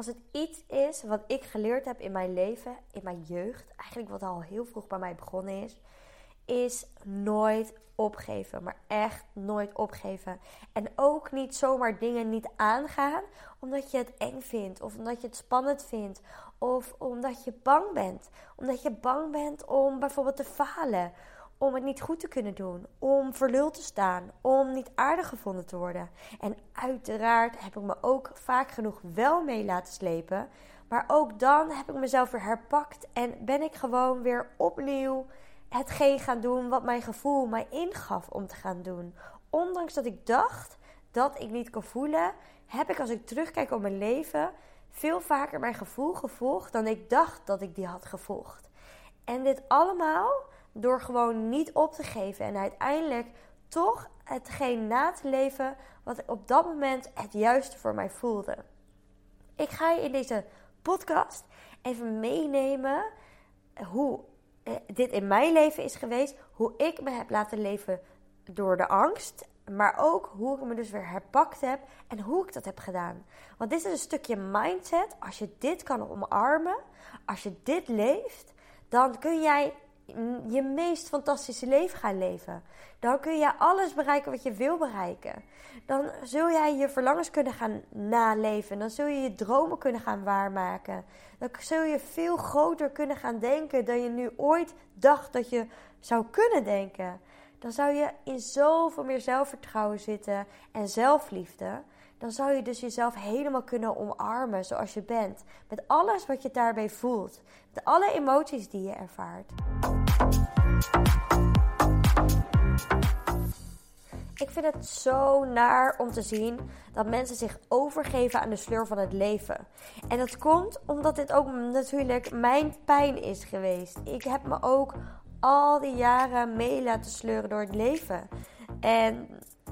als het iets is wat ik geleerd heb in mijn leven, in mijn jeugd, eigenlijk wat al heel vroeg bij mij begonnen is, is nooit opgeven. Maar echt nooit opgeven. En ook niet zomaar dingen niet aangaan omdat je het eng vindt, of omdat je het spannend vindt, of omdat je bang bent. Omdat je bang bent om bijvoorbeeld te falen om het niet goed te kunnen doen, om verluld te staan, om niet aardig gevonden te worden. En uiteraard heb ik me ook vaak genoeg wel mee laten slepen, maar ook dan heb ik mezelf weer herpakt en ben ik gewoon weer opnieuw hetgeen gaan doen wat mijn gevoel mij ingaf om te gaan doen. Ondanks dat ik dacht dat ik niet kon voelen, heb ik als ik terugkijk op mijn leven veel vaker mijn gevoel gevolgd dan ik dacht dat ik die had gevolgd. En dit allemaal door gewoon niet op te geven en uiteindelijk toch hetgeen na te leven wat op dat moment het juiste voor mij voelde. Ik ga je in deze podcast even meenemen hoe eh, dit in mijn leven is geweest, hoe ik me heb laten leven door de angst, maar ook hoe ik me dus weer herpakt heb en hoe ik dat heb gedaan. Want dit is een stukje mindset. Als je dit kan omarmen, als je dit leeft, dan kun jij je meest fantastische leven gaan leven. Dan kun je alles bereiken wat je wil bereiken. Dan zul jij je verlangens kunnen gaan naleven. Dan zul je je dromen kunnen gaan waarmaken. Dan zul je veel groter kunnen gaan denken dan je nu ooit dacht dat je zou kunnen denken. Dan zou je in zoveel meer zelfvertrouwen zitten en zelfliefde. Dan zou je dus jezelf helemaal kunnen omarmen zoals je bent. Met alles wat je daarbij voelt. Met alle emoties die je ervaart. Ik vind het zo naar om te zien dat mensen zich overgeven aan de sleur van het leven. En dat komt omdat dit ook natuurlijk mijn pijn is geweest. Ik heb me ook al die jaren mee laten sleuren door het leven. En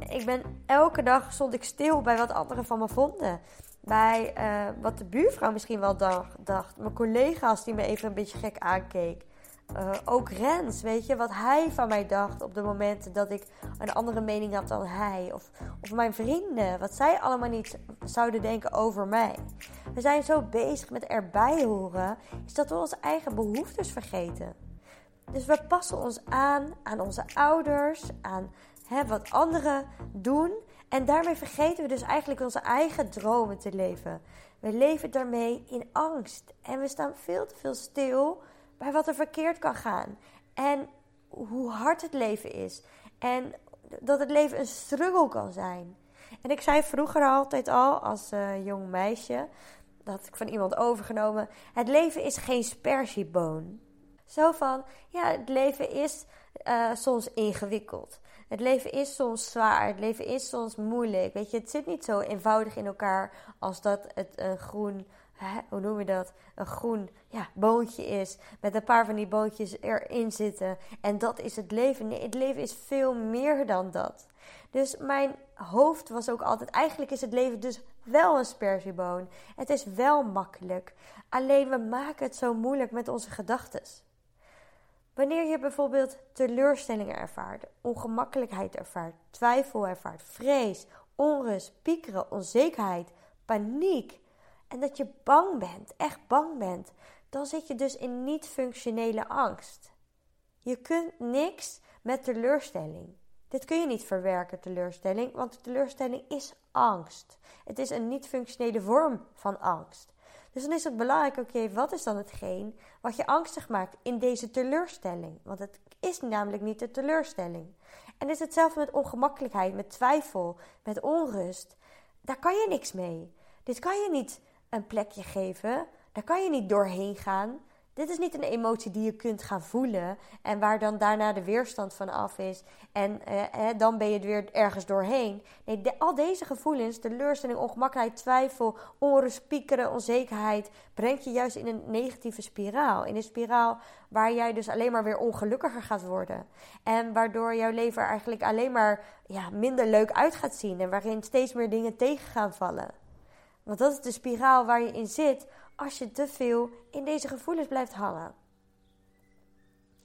ik ben elke dag stond ik stil bij wat anderen van me vonden. Bij uh, wat de buurvrouw misschien wel dacht. Mijn collega's die me even een beetje gek aankeek. Uh, ook Rens, weet je, wat hij van mij dacht op de momenten dat ik een andere mening had dan hij. Of, of mijn vrienden, wat zij allemaal niet zouden denken over mij. We zijn zo bezig met erbij horen, is dat we onze eigen behoeftes vergeten. Dus we passen ons aan aan onze ouders, aan hè, wat anderen doen. En daarmee vergeten we dus eigenlijk onze eigen dromen te leven. We leven daarmee in angst. En we staan veel te veel stil bij wat er verkeerd kan gaan. En hoe hard het leven is. En dat het leven een struggle kan zijn. En ik zei vroeger altijd al, als uh, jong meisje, dat ik van iemand overgenomen: het leven is geen spersieboon. Zo van, ja, het leven is uh, soms ingewikkeld. Het leven is soms zwaar. Het leven is soms moeilijk. Weet je, het zit niet zo eenvoudig in elkaar als dat het een groen hoe noem je dat? Een groen ja, boontje is. Met een paar van die boontjes erin zitten. En dat is het leven. Nee, het leven is veel meer dan dat. Dus mijn hoofd was ook altijd. Eigenlijk is het leven dus wel een spersieboon. Het is wel makkelijk. Alleen we maken het zo moeilijk met onze gedachten. Wanneer je bijvoorbeeld teleurstellingen ervaart, ongemakkelijkheid ervaart, twijfel ervaart, vrees, onrust, piekeren, onzekerheid, paniek en dat je bang bent, echt bang bent, dan zit je dus in niet-functionele angst. Je kunt niks met teleurstelling. Dit kun je niet verwerken, teleurstelling, want teleurstelling is angst. Het is een niet-functionele vorm van angst. Dus dan is het belangrijk, oké, wat is dan hetgeen wat je angstig maakt in deze teleurstelling? Want het is namelijk niet de teleurstelling. En is hetzelfde met ongemakkelijkheid, met twijfel, met onrust. Daar kan je niks mee. Dit kan je niet een plekje geven. Daar kan je niet doorheen gaan. Dit is niet een emotie die je kunt gaan voelen en waar dan daarna de weerstand van af is en eh, eh, dan ben je er weer ergens doorheen. Nee, al deze gevoelens, teleurstelling, ongemakkelijkheid, twijfel, onrust, piekeren, onzekerheid, brengt je juist in een negatieve spiraal. In een spiraal waar jij dus alleen maar weer ongelukkiger gaat worden. En waardoor jouw leven eigenlijk alleen maar ja, minder leuk uit gaat zien en waarin steeds meer dingen tegen gaan vallen. Want dat is de spiraal waar je in zit als je te veel in deze gevoelens blijft hangen.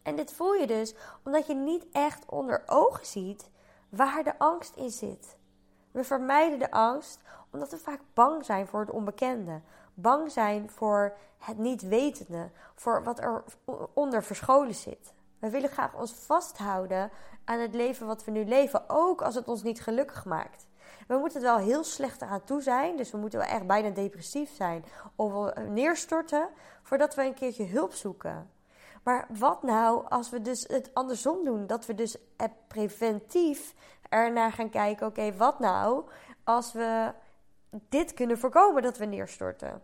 En dit voel je dus omdat je niet echt onder ogen ziet waar de angst in zit. We vermijden de angst Omdat we vaak bang zijn voor het onbekende. Bang zijn voor het niet wetende. Voor wat er onder verscholen zit. We willen graag ons vasthouden aan het leven wat we nu leven. Ook als het ons niet gelukkig maakt. We moeten er wel heel slecht aan toe zijn. Dus we moeten wel echt bijna depressief zijn. Of neerstorten. Voordat we een keertje hulp zoeken. Maar wat nou als we dus het andersom doen? Dat we dus preventief ernaar gaan kijken: oké, wat nou als we dit kunnen voorkomen dat we neerstorten?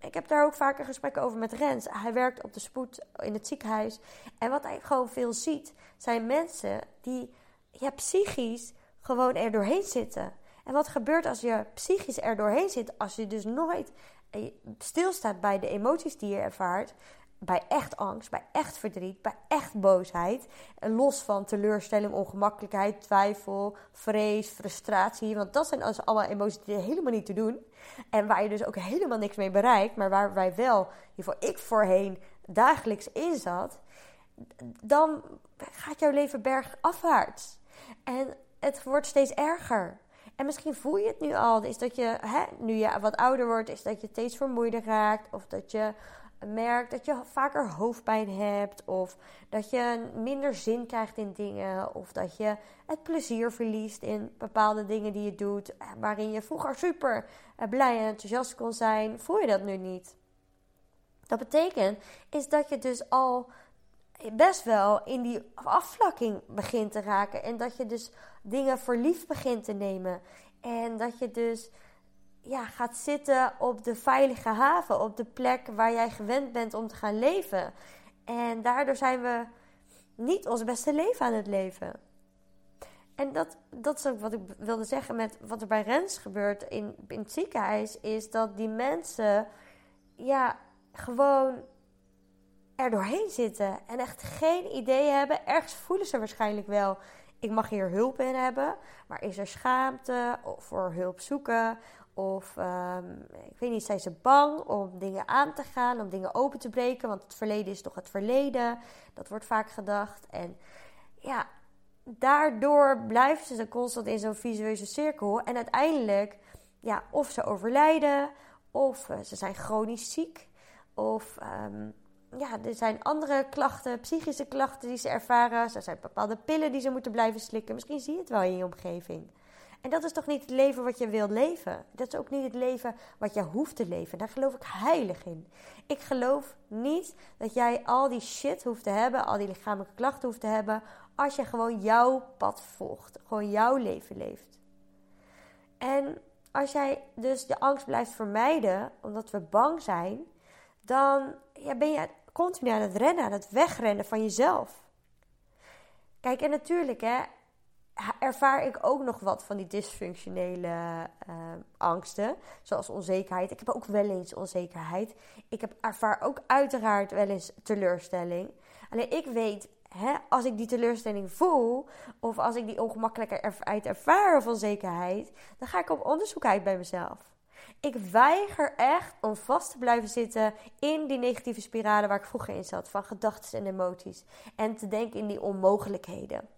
Ik heb daar ook vaker gesprekken over met Rens. Hij werkt op de spoed in het ziekenhuis. En wat hij gewoon veel ziet, zijn mensen die ja, psychisch gewoon er doorheen zitten. En wat gebeurt als je psychisch er doorheen zit, als je dus nooit eh, stilstaat bij de emoties die je ervaart, bij echt angst, bij echt verdriet, bij echt boosheid. Los van teleurstelling, ongemakkelijkheid, twijfel, vrees, frustratie. Want dat zijn dus allemaal emoties die helemaal niet te doen. En waar je dus ook helemaal niks mee bereikt. Maar waar wij wel, geval ik voorheen, dagelijks in zat. Dan gaat jouw leven bergafwaarts. En het wordt steeds erger. En misschien voel je het nu al. Is dat je, hè, nu je wat ouder wordt, is dat je steeds vermoeider raakt. Of dat je merkt dat je vaker hoofdpijn hebt, of dat je minder zin krijgt in dingen, of dat je het plezier verliest in bepaalde dingen die je doet, eh, waarin je vroeger super eh, blij en enthousiast kon zijn, voel je dat nu niet. Dat betekent is dat je dus al best wel in die afvlakking begint te raken en dat je dus dingen voor lief begint te nemen en dat je dus ja, gaat zitten op de veilige haven, op de plek waar jij gewend bent om te gaan leven. En daardoor zijn we niet ons beste leven aan het leven. En dat, dat is ook wat ik wilde zeggen met wat er bij Rens gebeurt in, in het ziekenhuis. Is dat die mensen ja, gewoon er doorheen zitten. En echt geen idee hebben. Ergens voelen ze waarschijnlijk wel. Ik mag hier hulp in hebben. Maar is er schaamte of voor hulp zoeken? Of um, ik weet niet, zijn ze bang om dingen aan te gaan, om dingen open te breken? Want het verleden is toch het verleden. Dat wordt vaak gedacht. En ja, daardoor blijven ze constant in zo'n visueuze cirkel. En uiteindelijk, ja, of ze overlijden, of uh, ze zijn chronisch ziek, of um, ja, er zijn andere klachten, psychische klachten die ze ervaren. Er zijn bepaalde pillen die ze moeten blijven slikken. Misschien zie je het wel in je omgeving. En dat is toch niet het leven wat je wilt leven? Dat is ook niet het leven wat je hoeft te leven. Daar geloof ik heilig in. Ik geloof niet dat jij al die shit hoeft te hebben, al die lichamelijke klachten hoeft te hebben, als je gewoon jouw pad volgt. Gewoon jouw leven leeft. En als jij dus de angst blijft vermijden, omdat we bang zijn, dan ja, ben je continu aan het rennen, aan het wegrennen van jezelf. Kijk, en natuurlijk, hè, ervaar ik ook nog wat van die dysfunctionele uh, angsten, zoals onzekerheid. Ik heb ook wel eens onzekerheid. Ik heb, ervaar ook uiteraard wel eens teleurstelling. Alleen ik weet, hè, als ik die teleurstelling voel, of als ik die ongemakkelijkheid ervaar of onzekerheid, dan ga ik op onderzoek uit bij mezelf. Ik weiger echt om vast te blijven zitten in die negatieve spiralen waar ik vroeger in zat, van gedachten en emoties. En te denken in die onmogelijkheden.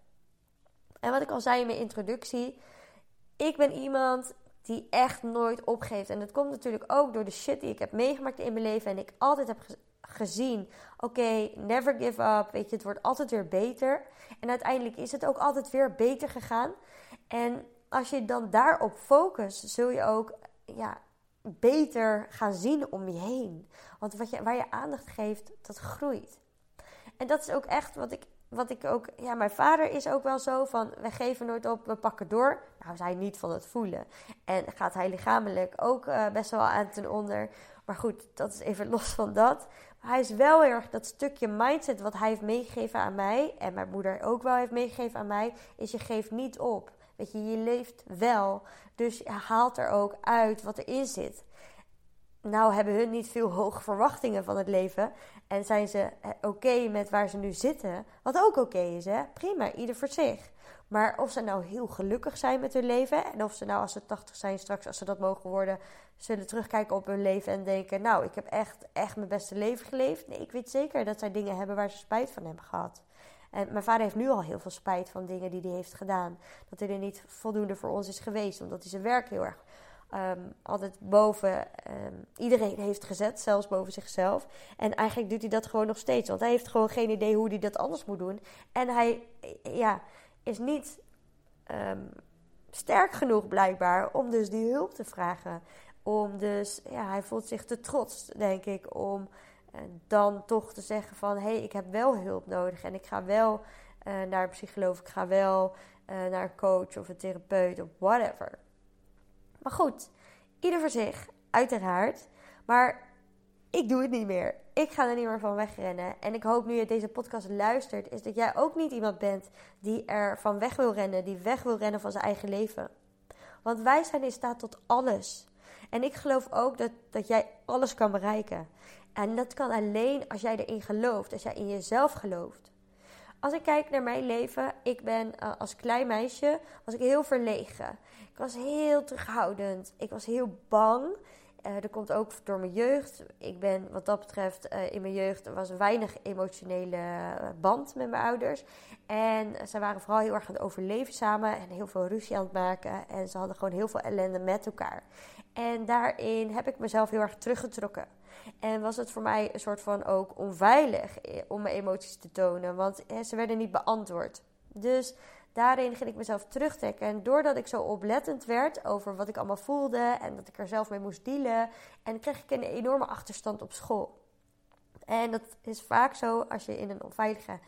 En wat ik al zei in mijn introductie, ik ben iemand die echt nooit opgeeft. En dat komt natuurlijk ook door de shit die ik heb meegemaakt in mijn leven. En ik altijd heb gezien, oké, never give up. Weet je, het wordt altijd weer beter. En uiteindelijk is het ook altijd weer beter gegaan. En als je dan daarop focust, zul je ook ja, beter gaan zien om je heen. Want wat je, waar je aandacht geeft, dat groeit. En dat is ook echt wat ik wat ik ook, ja, mijn vader is ook wel zo van, we geven nooit op, we pakken door. Nou, zij niet van het voelen. En gaat hij lichamelijk ook uh, best wel aan ten onder. Maar goed, dat is even los van dat. Maar hij is wel heel erg dat stukje mindset wat hij heeft meegegeven aan mij. En mijn moeder ook wel heeft meegegeven aan mij. Is je geeft niet op. Weet je, je leeft wel. Dus je haalt er ook uit wat erin zit nou hebben hun niet veel hoge verwachtingen van het leven. En zijn ze eh, oké met waar ze nu zitten. Wat ook oké is, hè? Prima, ieder voor zich. Maar of ze nou heel gelukkig zijn met hun leven. En of ze nou als ze 80 zijn straks, als ze dat mogen worden, zullen terugkijken op hun leven en denken: Nou, ik heb echt, echt mijn beste leven geleefd. Nee, ik weet zeker dat zij dingen hebben waar ze spijt van hebben gehad. En mijn vader heeft nu al heel veel spijt van dingen die hij heeft gedaan. Dat hij er niet voldoende voor ons is geweest, omdat hij zijn werk heel erg ehm, altijd boven ehm, iedereen heeft gezet, zelfs boven zichzelf. En eigenlijk doet hij dat gewoon nog steeds, want hij heeft gewoon geen idee hoe hij dat anders moet doen. En hij ja, is niet ehm, sterk genoeg blijkbaar om dus die hulp te vragen. Om dus, ja, hij voelt zich te trots, denk ik, om uh, dan toch te zeggen van... hé, hey, ik heb wel hulp nodig en ik ga wel uh, naar een psycholoog, ik ga wel uh, naar een coach of een therapeut of whatever. Maar goed, ieder voor zich, uiteraard. Maar ik doe het niet meer. Ik ga er niet meer van wegrennen. En ik hoop nu je deze podcast luistert, is dat jij ook niet iemand bent die er van weg wil rennen, die weg wil rennen van zijn eigen leven. Want wij zijn in staat tot alles. En ik geloof ook dat, dat jij alles kan bereiken. En dat kan alleen als jij erin gelooft, als jij in jezelf gelooft. Als ik kijk naar mijn leven, ik ben uh, als klein meisje was ik heel verlegen. Ik was heel terughoudend. Ik was heel bang. Uh, dat komt ook door mijn jeugd. Ik ben wat dat betreft uh, in mijn jeugd was weinig emotionele band met mijn ouders. En ze waren vooral heel erg aan het overleven samen en heel veel ruzie aan het maken. En ze hadden gewoon heel veel ellende met elkaar. En daarin heb ik mezelf heel erg teruggetrokken. En was het voor mij een soort van ook onveilig om mijn emoties te tonen, want ze werden niet beantwoord. Dus daarin ging ik mezelf terugtrekken. En doordat ik zo oplettend werd over wat ik allemaal voelde en dat ik er zelf mee moest dealen, en kreeg ik een enorme achterstand op school. En dat is vaak zo als je in een onveilige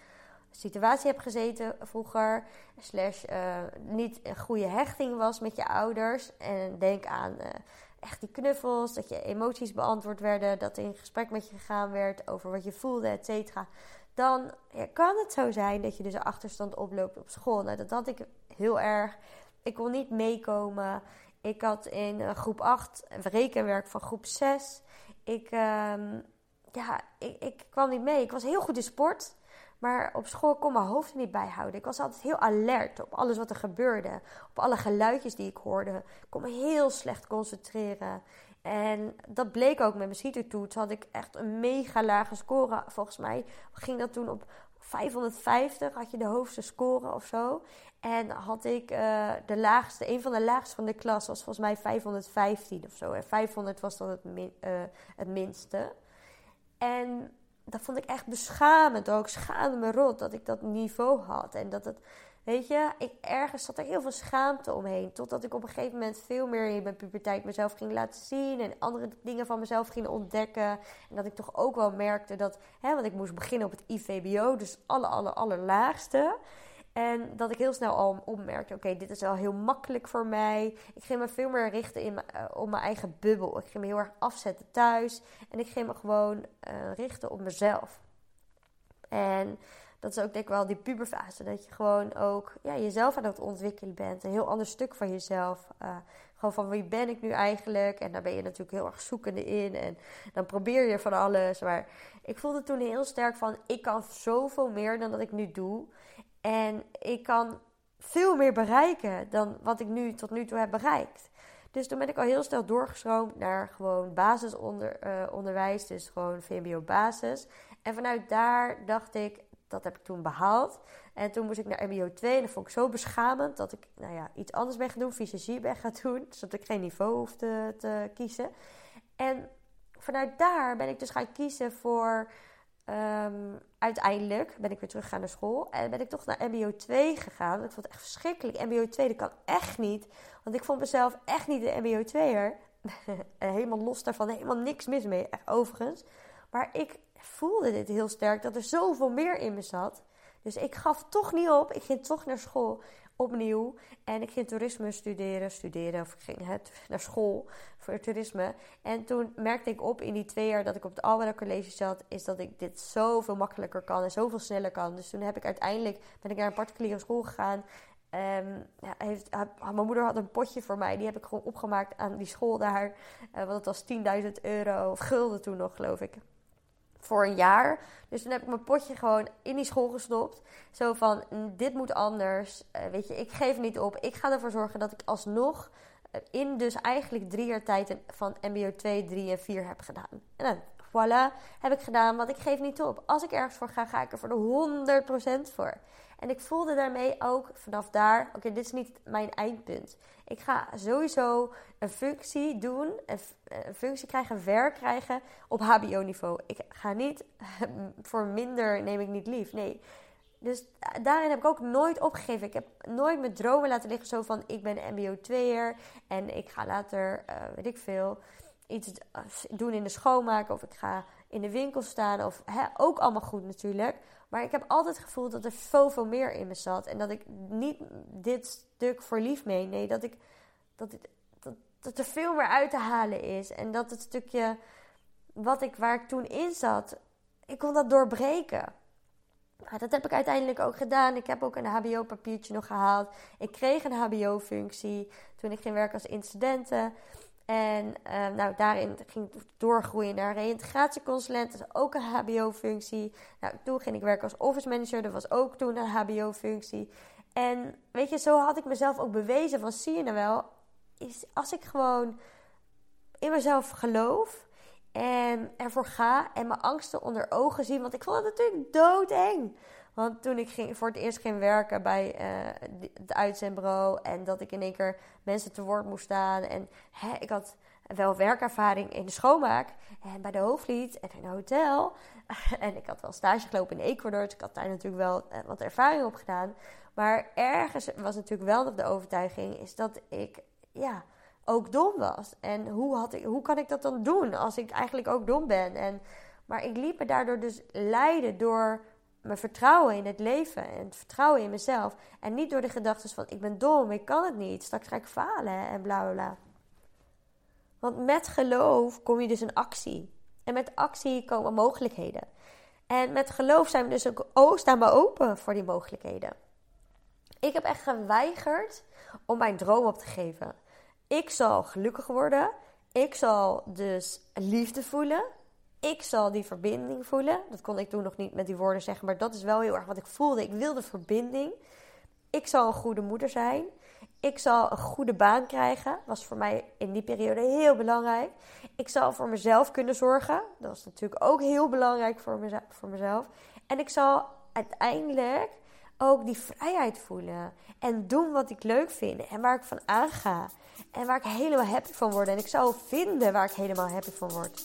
situatie hebt gezeten vroeger, slash uh, niet een goede hechting was met je ouders. En denk aan uh, echt die knuffels, dat je emoties beantwoord werden, dat er in gesprek met je gegaan werd over wat je voelde, et cetera. Dan kan het zo zijn dat je dus achterstand oploopt op school. Nou, dat had ik heel erg. Ik kon niet meekomen. Ik had in uh, groep 8 rekenwerk van groep 6. Ik, um, ja, ik, ik kwam niet mee. Ik was heel goed in sport. Maar op school kon mijn hoofd niet bijhouden. Ik was altijd heel alert op alles wat er gebeurde. Op alle geluidjes die ik hoorde. Ik kon me heel slecht concentreren. En dat bleek ook met mijn CITO-toets. Had ik echt een mega lage score. Volgens mij ging dat toen op 550. Had je de hoogste score of zo. En had ik uh, de laagste, een van de laagste van de klas was volgens mij 515 of zo. En 500 was dan het, uh, het minste. En dat vond ik echt beschamend ook. Schaamde me rot dat ik dat niveau had. En dat het, weet je, ik, ergens zat er heel veel schaamte omheen. Totdat ik op een gegeven moment veel meer in mijn puberteit mezelf ging laten zien. En andere dingen van mezelf ging ontdekken. En dat ik toch ook wel merkte dat, hè, want ik moest beginnen op het IVBO, dus alle, alle, allerlaagste. En dat ik heel snel al opmerkte: oké, dit is wel heel makkelijk voor mij. Ik ging me veel meer richten in uh, op mijn eigen bubbel. Ik ging me heel erg afzetten thuis. En ik ging me gewoon uh, richten op mezelf. En dat is ook denk ik wel die puberfase. Dat je gewoon ook ja, jezelf aan het ontwikkelen bent. Een heel ander stuk van jezelf. Uh, gewoon van wie ben ik nu eigenlijk? En daar ben je natuurlijk heel erg zoekende in. En dan probeer je van alles. Maar ik voelde toen heel sterk van... ik kan zoveel meer dan dat ik nu doe. En ik kan veel meer bereiken dan wat ik nu tot nu toe heb bereikt. Dus toen ben ik al heel snel doorgestroomd naar gewoon basisonderwijs, uh, dus gewoon VMBO-basis. En vanuit daar dacht ik, dat heb ik toen behaald. En toen moest ik naar MBO 2 en dat vond ik zo beschamend dat ik nou ja, iets anders ben gaan doen, fysiologie ben gaan doen, zodat ik geen niveau hoefde te kiezen. En vanuit daar ben ik dus gaan kiezen voor Um, uiteindelijk ben ik weer teruggegaan naar school. En ben ik toch naar MBO 2 gegaan. Ik vond het echt verschrikkelijk. MBO 2, dat kan echt niet. Want ik vond mezelf echt niet de MBO 2er. helemaal los daarvan. Helemaal niks mis mee, overigens. Maar ik voelde dit heel sterk. Dat er zoveel meer in me zat. Dus ik gaf toch niet op. Ik ging toch naar school opnieuw. En ik ging toerisme studeren, studeren of ik ging naar school voor toerisme. En toen merkte ik op in die twee jaar dat ik op het Alberta College zat, is dat ik dit zoveel makkelijker kan en zoveel sneller kan. Dus toen heb ik uiteindelijk, ben ik naar een particuliere school gegaan. Um, ja, heeft, mijn moeder had een potje voor mij. Die heb ik gewoon opgemaakt aan die school daar. Uh, want het was 10.000 euro of gulden toen nog, geloof ik voor een jaar. Dus toen heb ik mijn potje gewoon in die school gestopt. Zo van, dit moet anders. Uh, weet je, ik geef niet op. Ik ga ervoor zorgen dat ik alsnog uh, in dus eigenlijk drie jaar tijd van mbo 2, 3 en 4 heb gedaan. En dan voilà, heb ik gedaan, want ik geef niet op. Als ik ergens voor ga, ga ik er voor de 100% voor. En ik voelde daarmee ook vanaf daar, oké, dit is niet mijn eindpunt. Ik ga sowieso een functie doen, een functie krijgen, werk krijgen op HBO-niveau. Ik ga niet, voor minder neem ik niet lief. Nee, dus daarin heb ik ook nooit opgegeven. Ik heb nooit mijn dromen laten liggen zo van ik ben MBO 2er en ik ga later, uh, weet ik veel, iets doen in de schoonmaak of ik ga in de winkel staan. Of hè, ook allemaal goed natuurlijk. Maar ik heb altijd het gevoel dat er zoveel meer in me zat. En dat ik niet dit stuk voor lief mee. Nee, dat, ik, dat, dat, dat er veel meer uit te halen is. En dat het stukje wat ik, waar ik toen in zat, ik kon dat doorbreken. Nou, dat heb ik uiteindelijk ook gedaan. Ik heb ook een HBO-papiertje nog gehaald. Ik kreeg een HBO-functie toen ik ging werken als incidenten. En uh, nou, daarin ging ik doorgroeien naar reïntegratieconsulent. Dat is ook een HBO-functie. Nou, toen ging ik werken als office manager. Dat was ook toen een HBO-functie. En weet je, zo had ik mezelf ook bewezen van, zie je nou wel, is als ik gewoon in mezelf geloof en ervoor ga en mijn angsten onder ogen zie. Want ik vond het natuurlijk doodeng. Want toen ik ging, voor het eerst ging werken bij uh, het uitzendbureau en dat ik in één keer mensen te woord moest staan. En hè, ik had wel werkervaring in de schoonmaak en bij de hoofdlied en in een hotel. en ik had wel stage gelopen in Ecuador, dus ik had daar natuurlijk wel uh, wat ervaring op gedaan. Maar ergens was natuurlijk wel nog de overtuiging is dat ik, ja, ook dom was. En hoe, had ik, hoe kan ik dat dan doen als ik eigenlijk ook dom ben? En, maar ik liep me daardoor dus leiden door mijn vertrouwen in het leven en het vertrouwen in mezelf. En niet door de gedachten van ik ben dom, ik kan het niet, straks ga ik falen en bla bla. Want met geloof kom je dus in actie. En met actie komen mogelijkheden. En met geloof zijn we dus ook, staan we open voor die mogelijkheden. Ik heb echt geweigerd om mijn droom op te geven. Ik zal gelukkig worden. Ik zal dus liefde voelen. Ik zal die verbinding voelen. Dat kon ik toen nog niet met die woorden zeggen, maar dat is wel heel erg wat ik voelde. Ik wilde verbinding. Ik zal een goede moeder zijn. Ik zal een goede baan krijgen. Was voor mij in die periode heel belangrijk. Ik zal voor mezelf kunnen zorgen. Dat was natuurlijk ook heel belangrijk voor, mezelf. Voor mezelf. En ik zal uiteindelijk ook die vrijheid voelen. En doen wat ik leuk vind en waar ik van aanga. En waar ik helemaal happy van word. En ik zou vinden waar ik helemaal happy van word.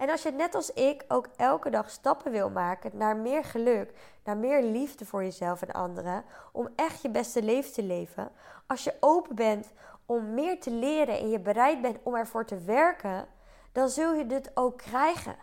En als je net als ik ook elke dag stappen wil maken naar meer geluk, naar meer liefde voor jezelf en anderen, om echt je beste leven te leven, als je open bent om meer te leren en je bereid bent om ervoor te werken, dan zul je dit ook krijgen.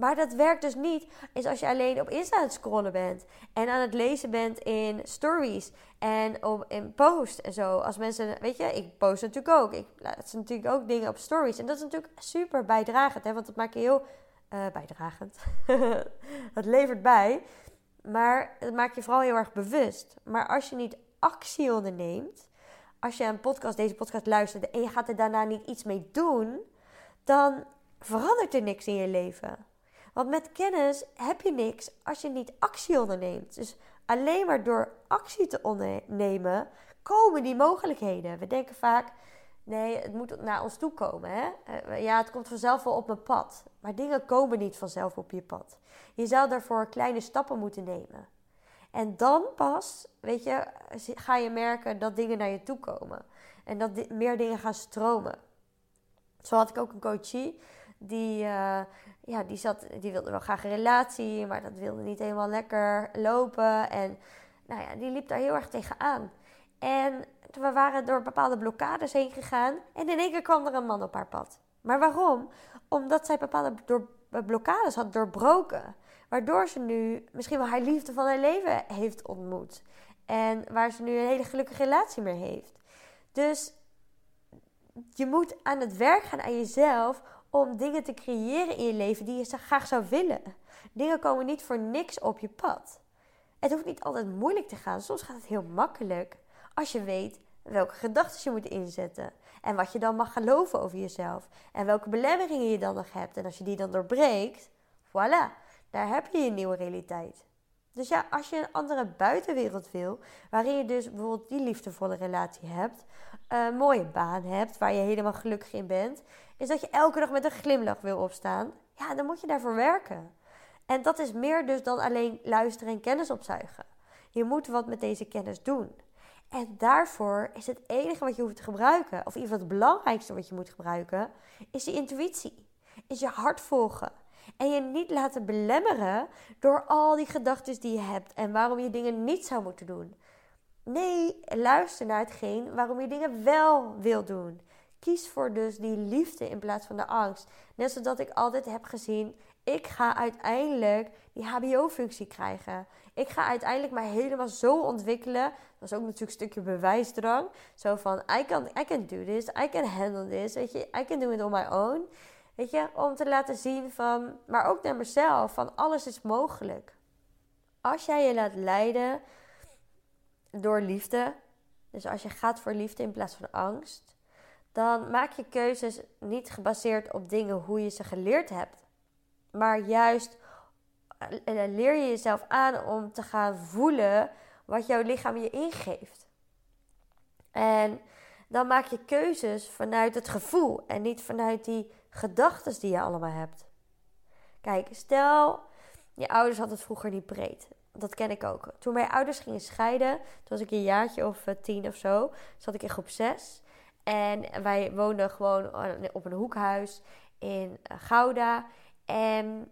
Maar dat werkt dus niet is als je alleen op Insta aan het scrollen bent. En aan het lezen bent in stories en op, in post en zo. Als mensen, weet je, ik post natuurlijk ook. Ik laat natuurlijk ook dingen op stories. En dat is natuurlijk super bijdragend, hè, want dat maakt je heel uh, bijdragend. dat levert bij. Maar het maakt je vooral heel erg bewust. Maar als je niet actie onderneemt, als je een podcast, deze podcast luistert en je gaat er daarna niet iets mee doen, dan verandert er niks in je leven. Want met kennis heb je niks als je niet actie onderneemt. Dus alleen maar door actie te ondernemen komen die mogelijkheden. We denken vaak, nee, het moet naar ons toe komen. Hè? Eh, ja, het komt vanzelf wel op mijn pad. Maar dingen komen niet vanzelf op je pad. Je zou daarvoor kleine stappen moeten nemen. En dan pas, weet je, ga je merken dat dingen naar je toe komen. En dat meer dingen gaan stromen. Zo had ik ook een coachie die, uh, ja, die, zat, die wilde wel graag een relatie, maar dat wilde niet helemaal lekker lopen. En nou ja, die liep daar heel erg tegenaan. En we waren door bepaalde blokkades heen gegaan. En in één keer kwam er een man op haar pad. Maar waarom? Omdat zij bepaalde door, blokkades had doorbroken. Waardoor ze nu misschien wel haar liefde van haar leven heeft ontmoet. En waar ze nu een hele gelukkige relatie mee heeft. Dus je moet aan het werk gaan aan jezelf om dingen te creëren in je leven die je graag zou willen. Dingen komen niet voor niks op je pad. Het hoeft niet altijd moeilijk te gaan. Soms gaat het heel makkelijk. Als je weet welke gedachten je moet inzetten. En wat je dan mag geloven over jezelf. En welke belemmeringen je dan nog hebt. En als je die dan doorbreekt, voilà, daar heb je je nieuwe realiteit. Dus ja, als je een andere buitenwereld wil, waarin je dus bijvoorbeeld die liefdevolle relatie hebt, een mooie baan hebt, waar je helemaal gelukkig in bent, is dat je elke dag met een glimlach wil opstaan, ja, dan moet je daarvoor werken. En dat is meer dus dan alleen luisteren en kennis opzuigen. Je moet wat met deze kennis doen. En daarvoor is het enige wat je hoeft te gebruiken, of in ieder geval het belangrijkste wat je moet gebruiken, is je intuïtie. Is je hart volgen. En je niet laten belemmeren door al die gedachten die je hebt en waarom je dingen niet zou moeten doen. Nee, luister naar hetgeen waarom je dingen wel wil doen. Kies voor dus die liefde in plaats van de angst. Net zoals ik altijd heb gezien, ik ga uiteindelijk die HBO-functie krijgen. Ik ga uiteindelijk mij helemaal zo ontwikkelen. Dat is ook natuurlijk een stukje bewijsdrang. Zo van, I can, I can do this, I can handle this, weet je. I can do it on my own. Weet je, om te laten zien van, maar ook naar mezelf, van alles is mogelijk. Als jij je laat leiden door liefde, dus als je gaat voor liefde in plaats van angst, dan maak je keuzes niet gebaseerd op dingen hoe je ze geleerd hebt, maar juist eh, eh, leer je jezelf aan om te gaan voelen wat jouw lichaam je ingeeft. En dan maak je keuzes vanuit het gevoel en niet vanuit die gedachten die je allemaal hebt. Kijk, stel je ouders hadden het vroeger niet breed. Dat ken ik ook. Toen mijn ouders gingen scheiden, toen was ik een jaartje of eh, tien of zo, zat ik in groep zes. En wij woonden gewoon op een hoekhuis in Gouda. En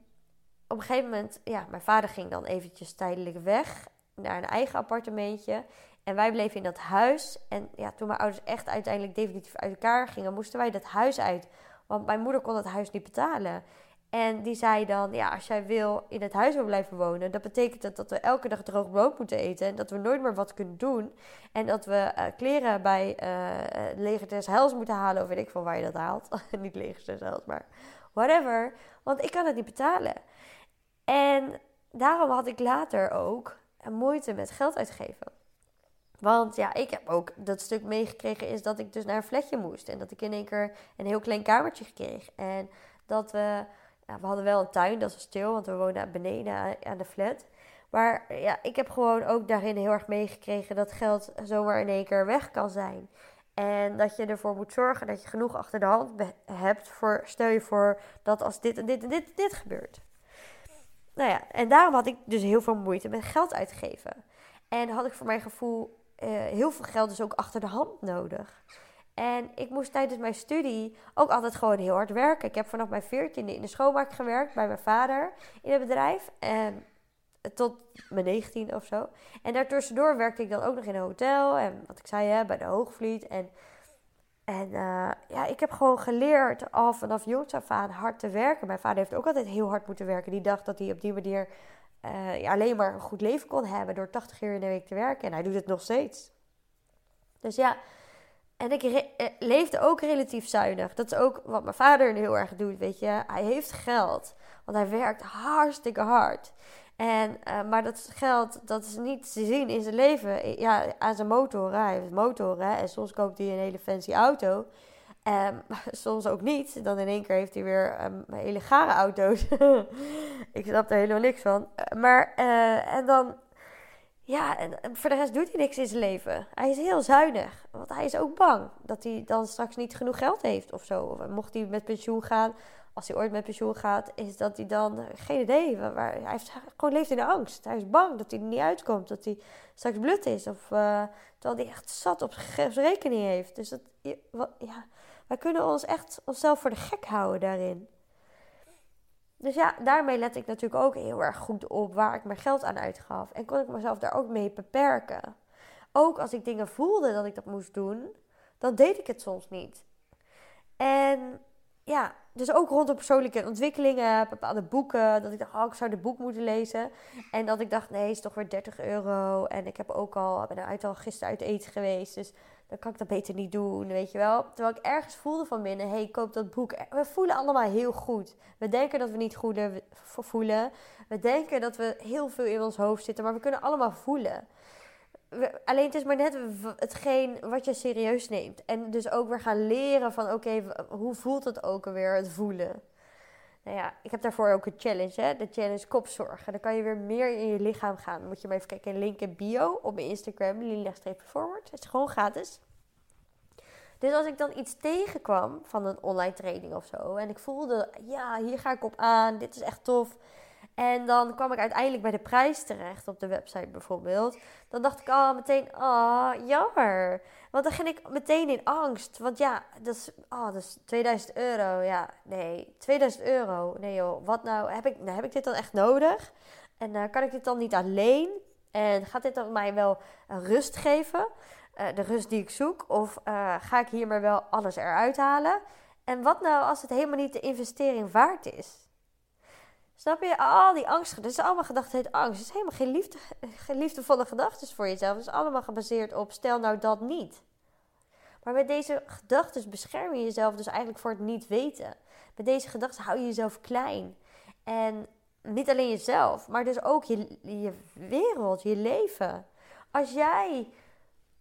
op een gegeven moment, ja, mijn vader ging dan eventjes tijdelijk weg naar een eigen appartementje. En wij bleven in dat huis. En ja, toen mijn ouders echt uiteindelijk definitief uit elkaar gingen, moesten wij dat huis uit. Want mijn moeder kon het huis niet betalen. En die zei dan, ja, als jij wil in het huis wil blijven wonen, dat betekent dat, dat we elke dag droog brood moeten eten. En dat we nooit meer wat kunnen doen. En dat we uh, kleren bij uh, Leger des Heils moeten halen, of weet ik van waar je dat haalt. niet Leger des Heils, maar whatever. Want ik kan het niet betalen. En daarom had ik later ook moeite met geld uitgeven. Want ja, ik heb ook dat stuk meegekregen is dat ik dus naar een flatje moest. En dat ik in één keer een heel klein kamertje kreeg. En dat we, we hadden wel een tuin, dat was stil, want we woonden beneden aan de flat. Maar ja, ik heb gewoon ook daarin heel erg meegekregen dat geld zomaar in één keer weg kan zijn. En dat je ervoor moet zorgen dat je genoeg achter de hand hebt voor, stel je voor dat als dit en dit en dit en dit gebeurt. Nou ja, en daarom had ik dus heel veel moeite met geld uitgeven. En had ik voor mijn gevoel uh, heel veel geld dus ook achter de hand nodig. En ik moest tijdens mijn studie ook altijd gewoon heel hard werken. Ik heb vanaf mijn veertiende in de schoonmaak gewerkt bij mijn vader in het bedrijf. En tot mijn 19 of zo. En daartussendoor werkte ik dan ook nog in een hotel. En wat ik zei, hè, bij de Hoogvliet. En en uh, ja, ik heb gewoon geleerd al vanaf jongs af aan hard te werken. Mijn vader heeft ook altijd heel hard moeten werken. Die dacht dat hij op die manier ja, alleen maar een goed leven kon hebben door 80 uur in de week te werken. En hij doet het nog steeds. Dus ja, en ik eh, leefde ook relatief zuinig. Dat is ook wat mijn vader heel erg doet, weet je. Hij heeft geld, want hij werkt hartstikke hard. En, uh, maar dat geld, dat is niet te zien in zijn leven. Ja, aan zijn motoren. Hij heeft motoren. En soms koopt hij een hele fancy auto. Um, soms ook niet. Dan in één keer heeft hij weer um, hele gare auto's. ik snap er helemaal niks van. Maar, uh, en dan... Ja, en voor de rest doet hij niks in zijn leven. Hij is heel zuinig. Want hij is ook bang dat hij dan straks niet genoeg geld heeft of zo. Of mocht hij met pensioen gaan, als hij ooit met pensioen gaat, is dat hij dan geen idee. Waar, hij heeft, gewoon leeft in de angst. Hij is bang dat hij er niet uitkomt, dat hij straks blut is. Of terwijl hij echt zat op zijn rekening heeft. Dus dat, ja, wij kunnen ons echt onszelf voor de gek houden daarin. Dus ja, daarmee let ik natuurlijk ook heel erg goed op waar ik mijn geld aan uitgaf. En kon ik mezelf daar ook mee beperken. ook als ik dingen voelde dat ik dat moest doen, dan deed ik het soms niet. En ja, dus ook rondom persoonlijke ontwikkelingen, bepaalde boeken. Dat ik dacht, oh, ik zou dit boek moeten lezen. En dat ik dacht, nee, is toch weer 30 euro. En ik heb ook al, ben uit al gisteren uit eten geweest. Dus dan kan ik dat beter niet doen, weet je wel. Terwijl ik ergens voelde van binnen, hey, koop dat boek. We voelen allemaal heel goed. We denken dat we niet goed voelen. We denken dat we heel veel in ons hoofd zitten, maar we kunnen allemaal voelen. alleen het is maar net hetgeen wat je serieus neemt. En dus ook weer gaan leren van, oké, hoe voelt het ook alweer, het voelen? Nou ja, ik heb daarvoor ook een challenge, hè? de challenge kopzorg. dan kan je weer meer in je lichaam gaan. Dan moet je maar even kijken in link in bio op mijn Instagram, lilia-forward. Het is gewoon gratis. Dus als ik dan iets tegenkwam van een online training of zo. En ik voelde, ja, hier ga ik op aan. Dit is echt tof. En dan kwam ik uiteindelijk bij de prijs terecht op de website bijvoorbeeld. Dan dacht ik al oh, meteen, ah, oh, jammer. Want dan ging ik meteen in angst. Want ja, dat is, oh, dat is 2000 euro. Ja, nee, 2000 euro. Nee joh, wat nou? Heb ik, heb ik dit dan echt nodig? En uh, kan ik dit dan niet alleen? En gaat dit dan mij wel rust geven? Uh, de rust die ik zoek? Of ga ik hier maar wel alles eruit halen? En wat nou als het helemaal niet de investering waard is? Snap je? Al die angst. Dat is allemaal gedachten uit angst. Het is helemaal geen, liefde, liefdevolle gedachten voor jezelf. Het is allemaal gebaseerd op stel nou dat niet. Maar met deze gedachten bescherm je jezelf dus eigenlijk voor het niet weten. Met deze gedachten hou je jezelf klein. En niet alleen jezelf, maar dus ook je, wereld, je leven. Als jij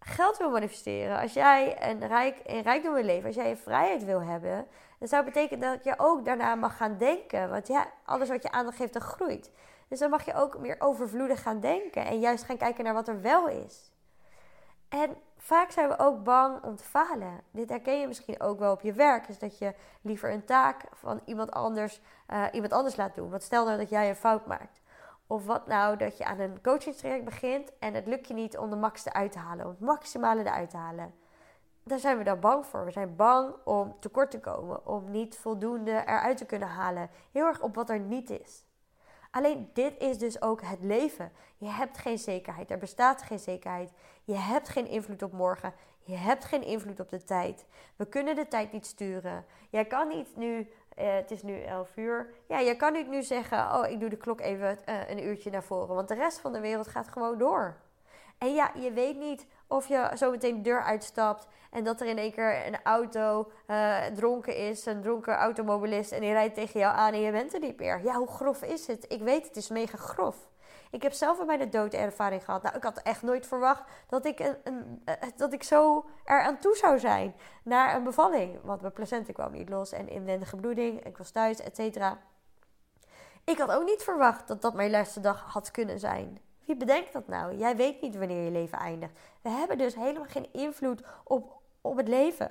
geld wil manifesteren, als jij een, rijk, een rijkdom wil leven, als jij je vrijheid wil hebben, dat zou betekenen dat je ook daarna mag gaan denken. Want ja, alles wat je aandacht geeft, dat groeit. Dus dan mag je ook meer overvloedig gaan denken. En juist gaan kijken naar wat er wel is. En vaak zijn we ook bang om te falen. Dit herken je misschien ook wel op je werk. Is dat je liever een taak van iemand anders, uh, iemand anders laat doen. Want stel nou dat jij een fout maakt. Of wat nou dat je aan een coachingstraject begint en het lukt je niet om de max eruit te halen. Om het maximale eruit te halen daar zijn we dan bang voor. We zijn bang om tekort te komen, om niet voldoende eruit te kunnen halen. Heel erg op wat er niet is. Alleen dit is dus ook het leven. Je hebt geen zekerheid. Er bestaat geen zekerheid. Je hebt geen invloed op morgen. Je hebt geen invloed op de tijd. We kunnen de tijd niet sturen. Jij kan niet nu, eh, het is nu 11 uur. Ja, je kan niet nu zeggen: Oh, ik doe de klok even uh, een uurtje naar voren. Want de rest van de wereld gaat gewoon door. En ja, je weet niet of je zo meteen de deur uitstapt en dat er in één keer een auto uh, dronken is, een dronken automobilist, en die rijdt tegen jou aan en je bent er niet meer. Ja, hoe grof is het? Ik weet, het is mega grof. Ik heb zelf bij de dood ervaring gehad. Nou, ik had echt nooit verwacht dat ik, een, een, eh, dat ik zo er aan toe zou zijn naar een bevalling. Want mijn placenta kwam niet los en inwendige bloeding. Ik was thuis, et cetera. Ik had ook niet verwacht dat dat mijn laatste dag had kunnen zijn. Wie bedenkt dat nou? Jij weet niet wanneer je leven eindigt. We hebben dus helemaal geen invloed op, op het leven.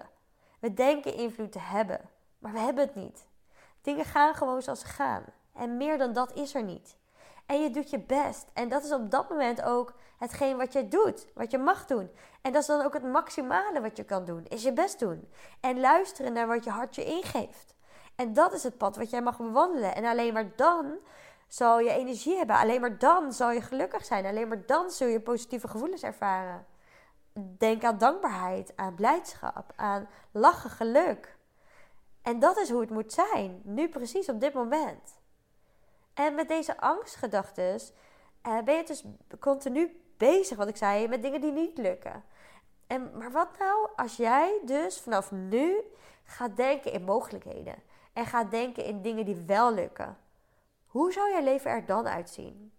We denken invloed te hebben, maar we hebben het niet. Dingen gaan gewoon zoals ze gaan. En meer dan dat is er niet. En je doet je best. En dat is op dat moment ook hetgeen wat je doet, wat je mag doen. En dat is dan ook het maximale wat je kan doen, is je best doen. En luisteren naar wat je hart je ingeeft. En dat is het pad wat jij mag bewandelen. En alleen maar dan zal je energie hebben. Alleen maar dan zal je gelukkig zijn. Alleen maar dan zul je positieve gevoelens ervaren. Denk aan dankbaarheid, aan blijdschap, aan lachen, geluk. En dat is hoe het moet zijn, nu precies op dit moment. En met deze angstgedachten uh, ben je dus continu bezig, wat ik zei, met dingen die niet lukken. En, maar wat nou als jij dus vanaf nu gaat denken in mogelijkheden en gaat denken in dingen die wel lukken? Hoe zou jouw leven er dan uitzien?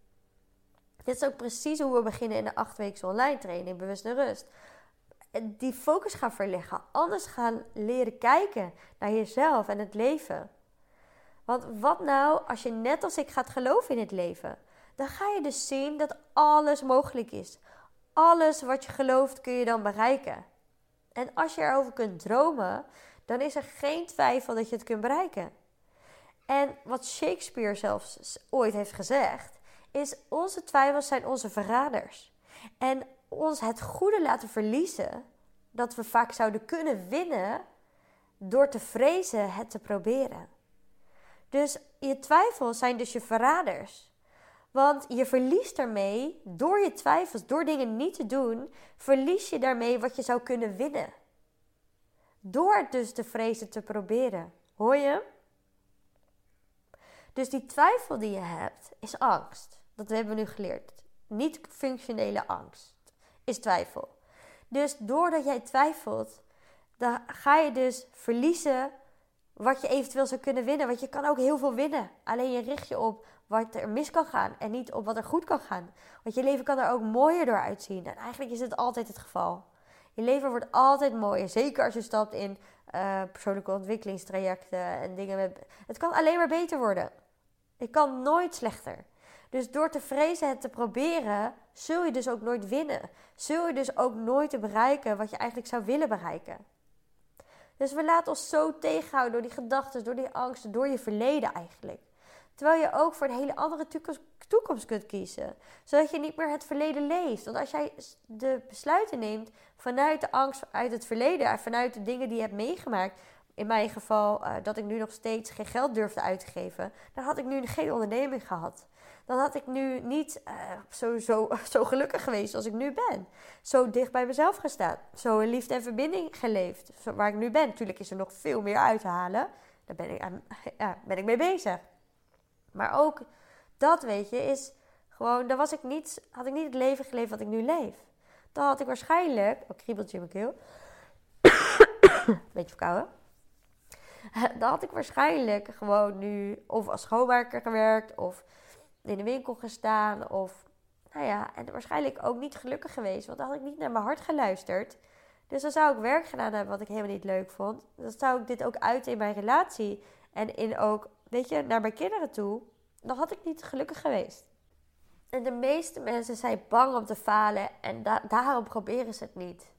Dit is ook precies hoe we beginnen in de acht weken online training, bewust en rust. Die focus gaan verleggen, anders gaan leren kijken naar jezelf en het leven. Want wat nou als je net als ik gaat geloven in het leven? Dan ga je dus zien dat alles mogelijk is. Alles wat je gelooft kun je dan bereiken. En als je erover kunt dromen, dan is er geen twijfel dat je het kunt bereiken. En wat Shakespeare zelfs ooit heeft gezegd, is onze twijfels zijn onze verraders. En ons het goede laten verliezen, dat we vaak zouden kunnen winnen door te vrezen het te proberen. Dus je twijfels zijn dus je verraders. Want je verliest daarmee, door je twijfels, door dingen niet te doen, verlies je daarmee wat je zou kunnen winnen. Door het dus te vrezen te proberen. Hoor je? Dus die twijfel die je hebt, is angst. Dat hebben we nu geleerd. Niet functionele angst is twijfel. Dus doordat jij twijfelt, dan ga je dus verliezen wat je eventueel zou kunnen winnen. Want je kan ook heel veel winnen. Alleen je richt je op wat er mis kan gaan en niet op wat er goed kan gaan. Want je leven kan er ook mooier door uitzien. En eigenlijk is het altijd het geval. Je leven wordt altijd mooier. Zeker als je stapt in uh, persoonlijke ontwikkelingstrajecten en dingen. Het kan alleen maar beter worden. Het kan nooit slechter. Dus door te vrezen het te proberen, zul je dus ook nooit winnen. Zul je dus ook nooit te bereiken wat je eigenlijk zou willen bereiken. Dus we laten ons zo tegenhouden door die gedachten, door die angsten, door je verleden eigenlijk. Terwijl je ook voor een hele andere toekomst kunt kiezen. Zodat je niet meer het verleden leeft. Want als jij de besluiten neemt vanuit de angst uit het verleden, vanuit de dingen die je hebt meegemaakt. In mijn geval uh, dat ik nu nog steeds geen geld durfde uit te geven. Dan had ik nu geen onderneming gehad. Dan had ik nu niet uh, zo, zo, gelukkig geweest als ik nu ben. Zo dicht bij mezelf gestaan. Zo in liefde en verbinding geleefd. Waar ik nu ben. Natuurlijk is er nog veel meer uit te halen. Daar ben ik, ja, ben ik mee bezig. Maar ook dat, weet je, is gewoon, dan was ik niet, had ik niet het leven geleefd wat ik nu leef. Dan had ik waarschijnlijk, oh, kriebeltje in mijn keel, beetje verkouden. Dan had ik waarschijnlijk gewoon nu of als schoonmaker gewerkt of in de winkel gestaan of, nou ja, en waarschijnlijk ook niet gelukkig geweest, want dan had ik niet naar mijn hart geluisterd. Dus dan zou ik werk gedaan hebben wat ik helemaal niet leuk vond. Dan zou ik dit ook uiten in mijn relatie en in ook weet je, naar mijn kinderen toe, dan had ik niet gelukkig geweest. En de meeste mensen zijn bang om te falen en daarom proberen ze het niet.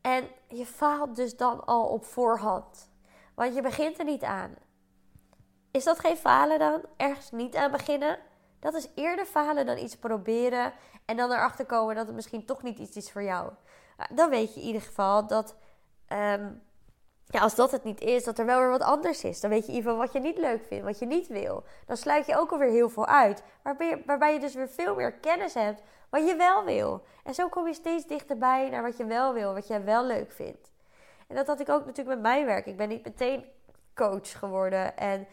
En je faalt dus dan al op voorhand, want je begint er niet aan. Is dat geen falen dan? Ergens niet aan beginnen? Dat is eerder falen dan iets proberen en dan erachter komen dat het misschien toch niet iets is voor jou. Dan weet je in ieder geval dat ehm, ja, als dat het niet is, dat er wel weer wat anders is. Dan weet je in ieder geval wat je niet leuk vindt, wat je niet wil. Dan sluit je ook alweer heel veel uit. Waarbij je, waarbij je dus weer veel meer kennis hebt wat je wel wil. En zo kom je steeds dichterbij naar wat je wel wil, wat jij wel leuk vindt. En dat had ik ook natuurlijk met mijn werk. Ik ben niet meteen coach geworden en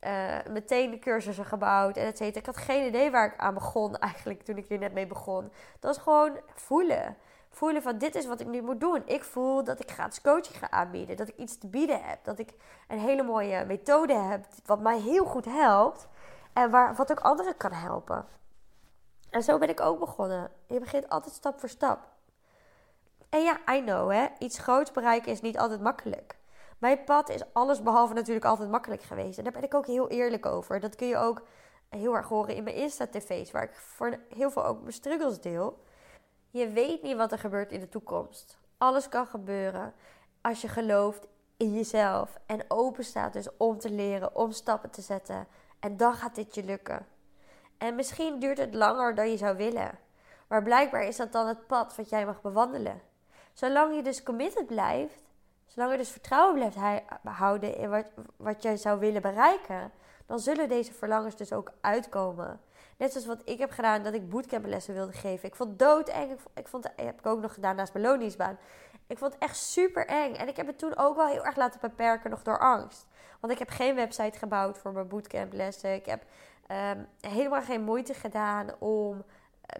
uh, meteen de cursussen gebouwd en et cetera. Ik had geen idee waar ik aan begon eigenlijk toen ik hier net mee begon. Dat was gewoon voelen voelen van dit is wat ik nu moet doen. Ik voel dat ik gratis coaching ga aanbieden. Dat ik iets te bieden heb. Dat ik een hele mooie methode heb wat mij heel goed helpt. En waar, wat ook anderen kan helpen. En zo ben ik ook begonnen. Je begint altijd stap voor stap. En ja, I know hè. Iets groots bereiken is niet altijd makkelijk. Mijn pad is alles behalve natuurlijk altijd makkelijk geweest. En daar ben ik ook heel eerlijk over. Dat kun je ook heel erg horen in mijn Insta-tv's. Waar ik voor heel veel ook mijn struggles deel. Je weet niet wat er gebeurt in de toekomst. Alles kan gebeuren als je gelooft in jezelf en open staat dus om te leren, om stappen te zetten. En dan gaat dit je lukken. En misschien duurt het langer dan je zou willen. Maar blijkbaar is dat dan het pad wat jij mag bewandelen. Zolang je dus committed blijft, zolang je dus vertrouwen blijft houden in wat, wat jij zou willen bereiken, dan zullen deze verlangens dus ook uitkomen. Net zoals wat ik heb gedaan, dat ik bootcamplessen wilde geven. Ik vond het eng. Ik vond, ik heb ik ook nog gedaan naast mijn loningsbaan. Ik vond het echt super eng. En ik heb het toen ook wel heel erg laten beperken nog door angst. Want ik heb geen website gebouwd voor mijn bootcamplessen. Ik heb um, helemaal geen moeite gedaan om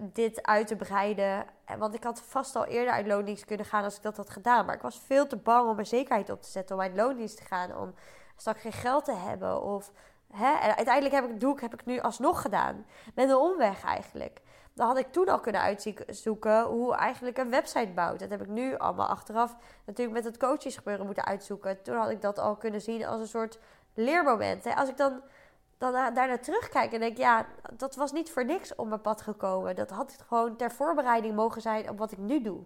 dit uit te breiden. Want ik had vast al eerder uit loondienst kunnen gaan als ik dat had gedaan. Maar ik was veel te bang om mijn zekerheid op te zetten om uit loondienst te gaan. Om straks geen geld te hebben of Hè? En uiteindelijk heb ik, doe ik, heb ik nu alsnog gedaan. Met een omweg eigenlijk. Dan had ik toen al kunnen uitzoeken hoe eigenlijk een website bouwt. Dat heb ik nu allemaal achteraf natuurlijk met het coachesgebeuren moeten uitzoeken. Toen had ik dat al kunnen zien als een soort leermoment. Hè? Als ik dan, dan daarna terugkijk en denk, ja, dat was niet voor niks op mijn pad gekomen. Dat had gewoon ter voorbereiding mogen zijn op wat ik nu doe.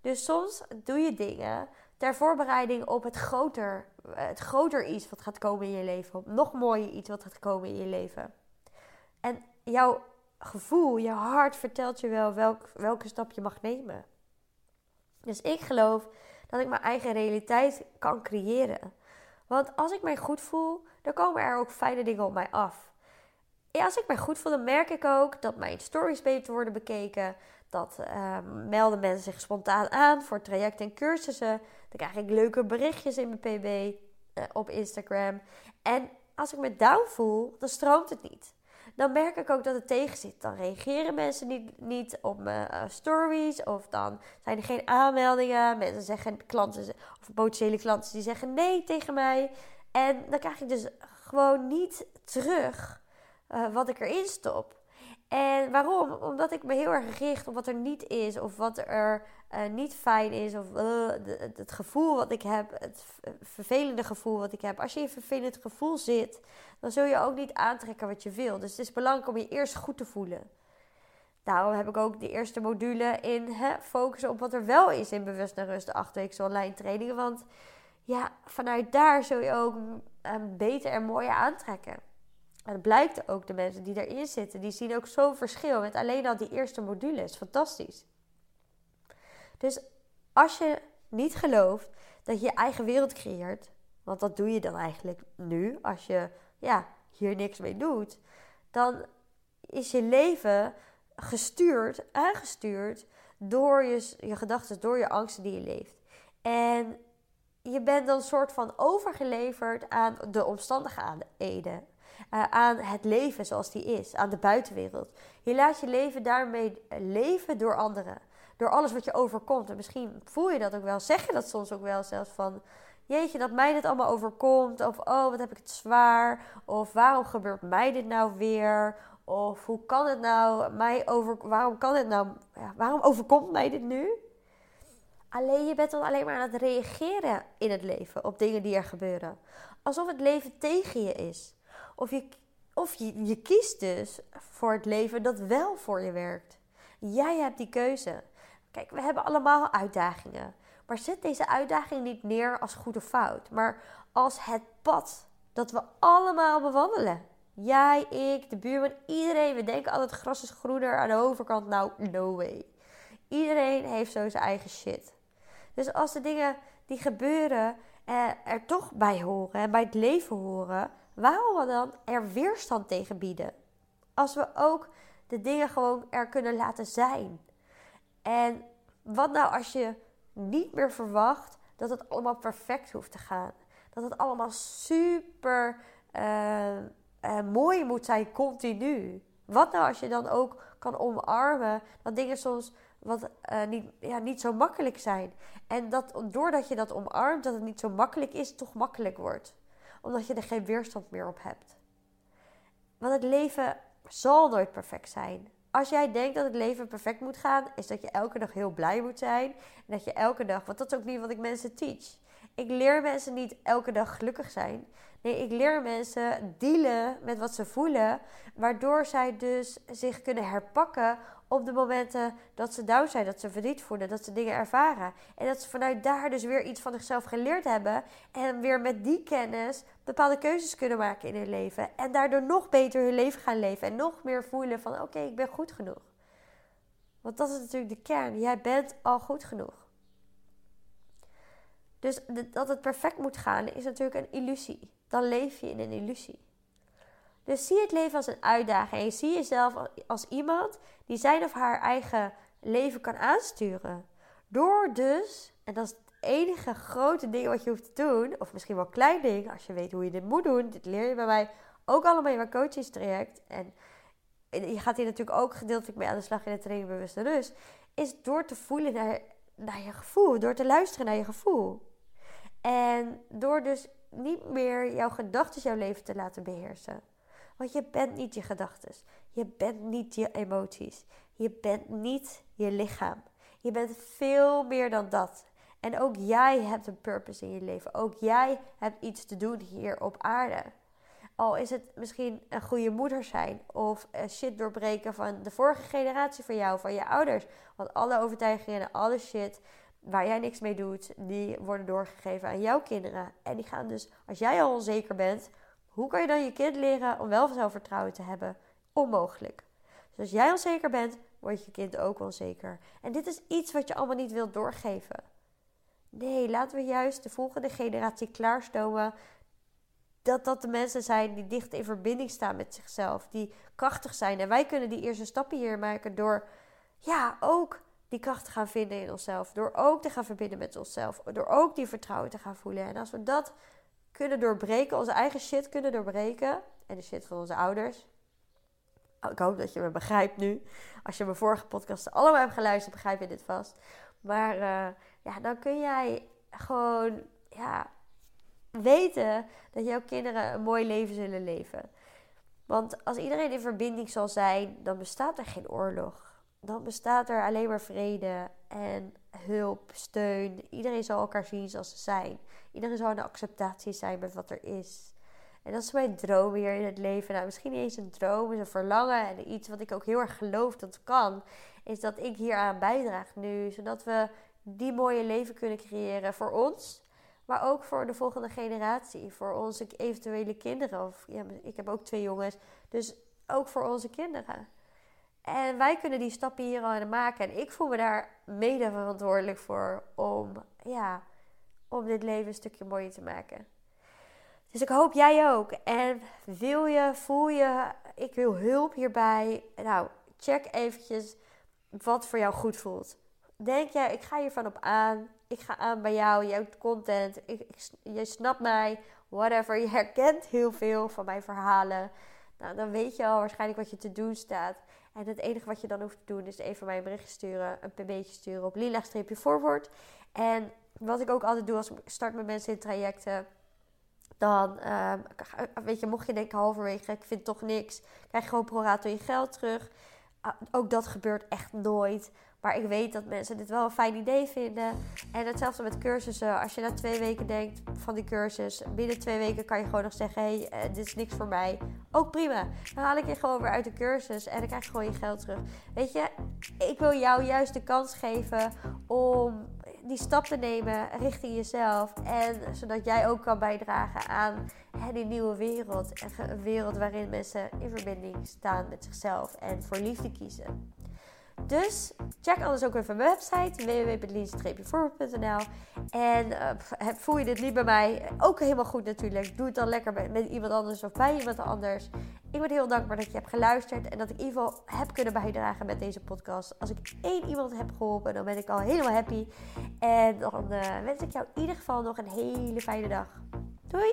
Dus soms doe je dingen ter voorbereiding op het groter, het groter iets wat gaat komen in je leven. Op nog mooier iets wat gaat komen in je leven. En jouw gevoel, je hart vertelt je wel welk, welke stap je mag nemen. Dus ik geloof dat ik mijn eigen realiteit kan creëren. Want als ik mij goed voel, dan komen er ook fijne dingen op mij af. als ik mij goed voel, dan merk ik ook dat mijn stories beter worden bekeken. Dat ehm, melden mensen zich spontaan aan voor trajecten en cursussen. Dan krijg ik leuke berichtjes in mijn PB uh, op Instagram. En als ik me down voel, dan stroomt het niet. Dan merk ik ook dat het tegen zit. Dan reageren mensen niet, niet op mijn uh, stories. Of dan zijn er geen aanmeldingen. Mensen zeggen, klanten of potentiële klanten die zeggen nee tegen mij. En dan krijg ik dus gewoon niet terug uh, wat ik erin stop. En waarom? Omdat ik me heel erg richt op wat er niet is, of wat er uh, niet fijn is, of uh, het, gevoel wat ik heb, het vervelende gevoel wat ik heb. Als je in een vervelend gevoel zit, dan zul je ook niet aantrekken wat je wil. Dus het is belangrijk om je eerst goed te voelen. Daarom heb ik ook de eerste module in hè, focussen op wat er wel is in bewust naar rust, de acht weken online trainingen. Want ja, vanuit daar zul je ook beter en mooier aantrekken. En het blijkt ook, de mensen die erin zitten, die zien ook zo'n verschil met alleen al die eerste modules. Fantastisch. Dus als je niet gelooft dat je je eigen wereld creëert, want dat doe je dan eigenlijk nu, als je ja, hier niks mee doet, dan is je leven gestuurd, aangestuurd door je, je gedachten, door je angsten die je leeft. En je bent dan soort van overgeleverd aan de omstandigheden. Aan het leven zoals die is, aan de buitenwereld. Je laat je leven daarmee leven door anderen. Door alles wat je overkomt. En misschien voel je dat ook wel, zeg je dat soms ook wel zelfs van... Jeetje, dat mij dit allemaal overkomt. Of oh, wat heb ik het zwaar. Of waarom gebeurt mij dit nou weer? Of hoe kan het nou mij over... Waarom kan het nou... Ja, waarom overkomt mij dit nu? Alleen je bent dan alleen maar aan het reageren in het leven op dingen die er gebeuren. Alsof het leven tegen je is. Of je, of je, je kiest dus voor het leven dat wel voor je werkt. Jij hebt die keuze. Kijk, we hebben allemaal uitdagingen. Maar zet deze uitdaging niet neer als goed of fout, maar als het pad dat we allemaal bewandelen. Jij, ik, de buurman, iedereen. We denken altijd gras is groener aan de overkant. Nou, no way. Iedereen heeft zo zijn eigen shit. Dus als de dingen die gebeuren eh, er toch bij horen en bij het leven horen, waarom we dan er weerstand tegen bieden? Als we ook de dingen gewoon er kunnen laten zijn. En wat nou als je niet meer verwacht dat het allemaal perfect hoeft te gaan? Dat het allemaal super uh, uh, mooi moet zijn, continu. Wat nou als je dan ook kan omarmen dat dingen soms wat uh, niet, ja, niet zo makkelijk zijn. En dat doordat je dat omarmt, dat het niet zo makkelijk is, toch makkelijk wordt. Omdat je er geen weerstand meer op hebt. Want het leven zal nooit perfect zijn. Als jij denkt dat het leven perfect moet gaan, is dat je elke dag heel blij moet zijn. En dat je elke dag, want dat is ook niet wat ik mensen teach. Ik leer mensen niet elke dag gelukkig zijn. Nee, ik leer mensen dealen met wat ze voelen, waardoor zij dus zich kunnen herpakken op de momenten dat ze down zijn, dat ze verdriet voelen, dat ze dingen ervaren. En dat ze vanuit daar dus weer iets van zichzelf geleerd hebben en weer met die kennis bepaalde keuzes kunnen maken in hun leven. En daardoor nog beter hun leven gaan leven en nog meer voelen van oké, ik ben goed genoeg. Want dat is natuurlijk de kern. Jij bent al goed genoeg. Dus dat het perfect moet gaan is natuurlijk een illusie. Dan leef je in een illusie. Dus zie het leven als een uitdaging. En zie jezelf als iemand die zijn of haar eigen leven kan aansturen. Door dus, en dat is het enige grote ding wat je hoeft te doen, of misschien wel klein ding, als je weet hoe je dit moet doen. Dit leer je bij mij ook allemaal in mijn coachingstraject. En je gaat hier natuurlijk ook gedeeltelijk mee aan de slag in de training bewuste rust. Is door te voelen naar, naar je gevoel, door te luisteren naar je gevoel. En door dus niet meer jouw gedachten jouw leven te laten beheersen. Want je bent niet je gedachten. Je bent niet je emoties. Je bent niet je lichaam. Je bent veel meer dan dat. En ook jij hebt een purpose in je leven. Ook jij hebt iets te doen hier op aarde. Al is het misschien een goede moeder zijn of shit doorbreken van de vorige generatie van jou, van je ouders. Want alle overtuigingen en alle shit waar jij niks mee doet, die worden doorgegeven aan jouw kinderen. En die gaan dus, als jij al onzeker bent, hoe kan je dan je kind leren om wel zelfvertrouwen te hebben? Onmogelijk. Dus als jij onzeker bent, wordt je kind ook onzeker. En dit is iets wat je allemaal niet wilt doorgeven. Nee, laten we juist de volgende generatie klaarstomen dat dat de mensen zijn die dicht in verbinding staan met zichzelf, die krachtig zijn. En wij kunnen die eerste stappen hier maken door, ja, ook die kracht te gaan vinden in onszelf. Door ook te gaan verbinden met onszelf. Door ook die vertrouwen te gaan voelen. En als we dat kunnen doorbreken, onze eigen shit kunnen doorbreken. En de shit van onze ouders. Ik hoop dat je me begrijpt nu. Als je mijn vorige podcasten allemaal hebt geluisterd, begrijp je dit vast. Maar uh, ja, dan kun jij gewoon ja, weten dat jouw kinderen een mooi leven zullen leven. Want als iedereen in verbinding zal zijn, dan bestaat er geen oorlog. Dan bestaat er alleen maar vrede en hulp, steun. Iedereen zal elkaar zien zoals ze zijn. Iedereen zal in acceptatie zijn met wat er is. En dat is mijn droom hier in het leven. Nou, misschien niet eens een droom, is een verlangen. En iets wat ik ook heel erg geloof dat kan. Is dat ik hier aan bijdraag nu. Zodat we die mooie leven kunnen creëren voor ons. Maar ook voor de volgende generatie. Voor onze eventuele kinderen. Of, ja, ik heb ook twee jongens. Dus ook voor onze kinderen. En wij kunnen die stappen hier al maken. En ik voel me daar mede verantwoordelijk voor om, ja, om dit leven een stukje mooier te maken. Dus ik hoop jij ook. En wil je, voel je, ik wil hulp hierbij. Nou, check eventjes wat voor jou goed voelt. Denk jij, ik ga hiervan op aan. Ik ga aan bij jou, jouw content. Ik, je snapt mij, whatever. Je herkent heel veel van mijn verhalen. Nou, dan weet je al waarschijnlijk wat je te doen staat. En het enige wat je dan hoeft te doen is even mij een berichtje sturen, een pb'tje sturen op lila-forward. En wat ik ook altijd doe als ik start met mensen in trajecten, dan uh, weet je, mocht je denken halverwege, ik vind toch niks, krijg gewoon pro rato je geld terug. Ook dat gebeurt echt nooit. Maar ik weet dat mensen dit wel een fijn idee vinden. En hetzelfde met cursussen. Als je na twee weken denkt van die cursus, binnen twee weken kan je gewoon nog zeggen: hé, hey, uh, dit is niks voor mij. Ook prima. Dan haal ik je gewoon weer uit de cursus en dan krijg je gewoon je geld terug. Weet je, ik wil jou juist de kans geven om die stap te nemen richting jezelf. En zodat jij ook kan bijdragen aan die nieuwe wereld. Een wereld waarin mensen in verbinding staan met zichzelf en voor liefde kiezen. Dus check anders ook even mijn website www.lean-voorbeeld.nl En uh, voel je dit niet bij mij, ook helemaal goed natuurlijk. Doe het dan lekker met iemand anders of bij iemand anders. Ik ben heel dankbaar dat je hebt geluisterd en dat ik in ieder geval heb kunnen bijdragen met deze podcast. Als ik één iemand heb geholpen, dan ben ik al helemaal happy. En dan uh, wens ik jou in ieder geval nog een hele fijne dag. Doei!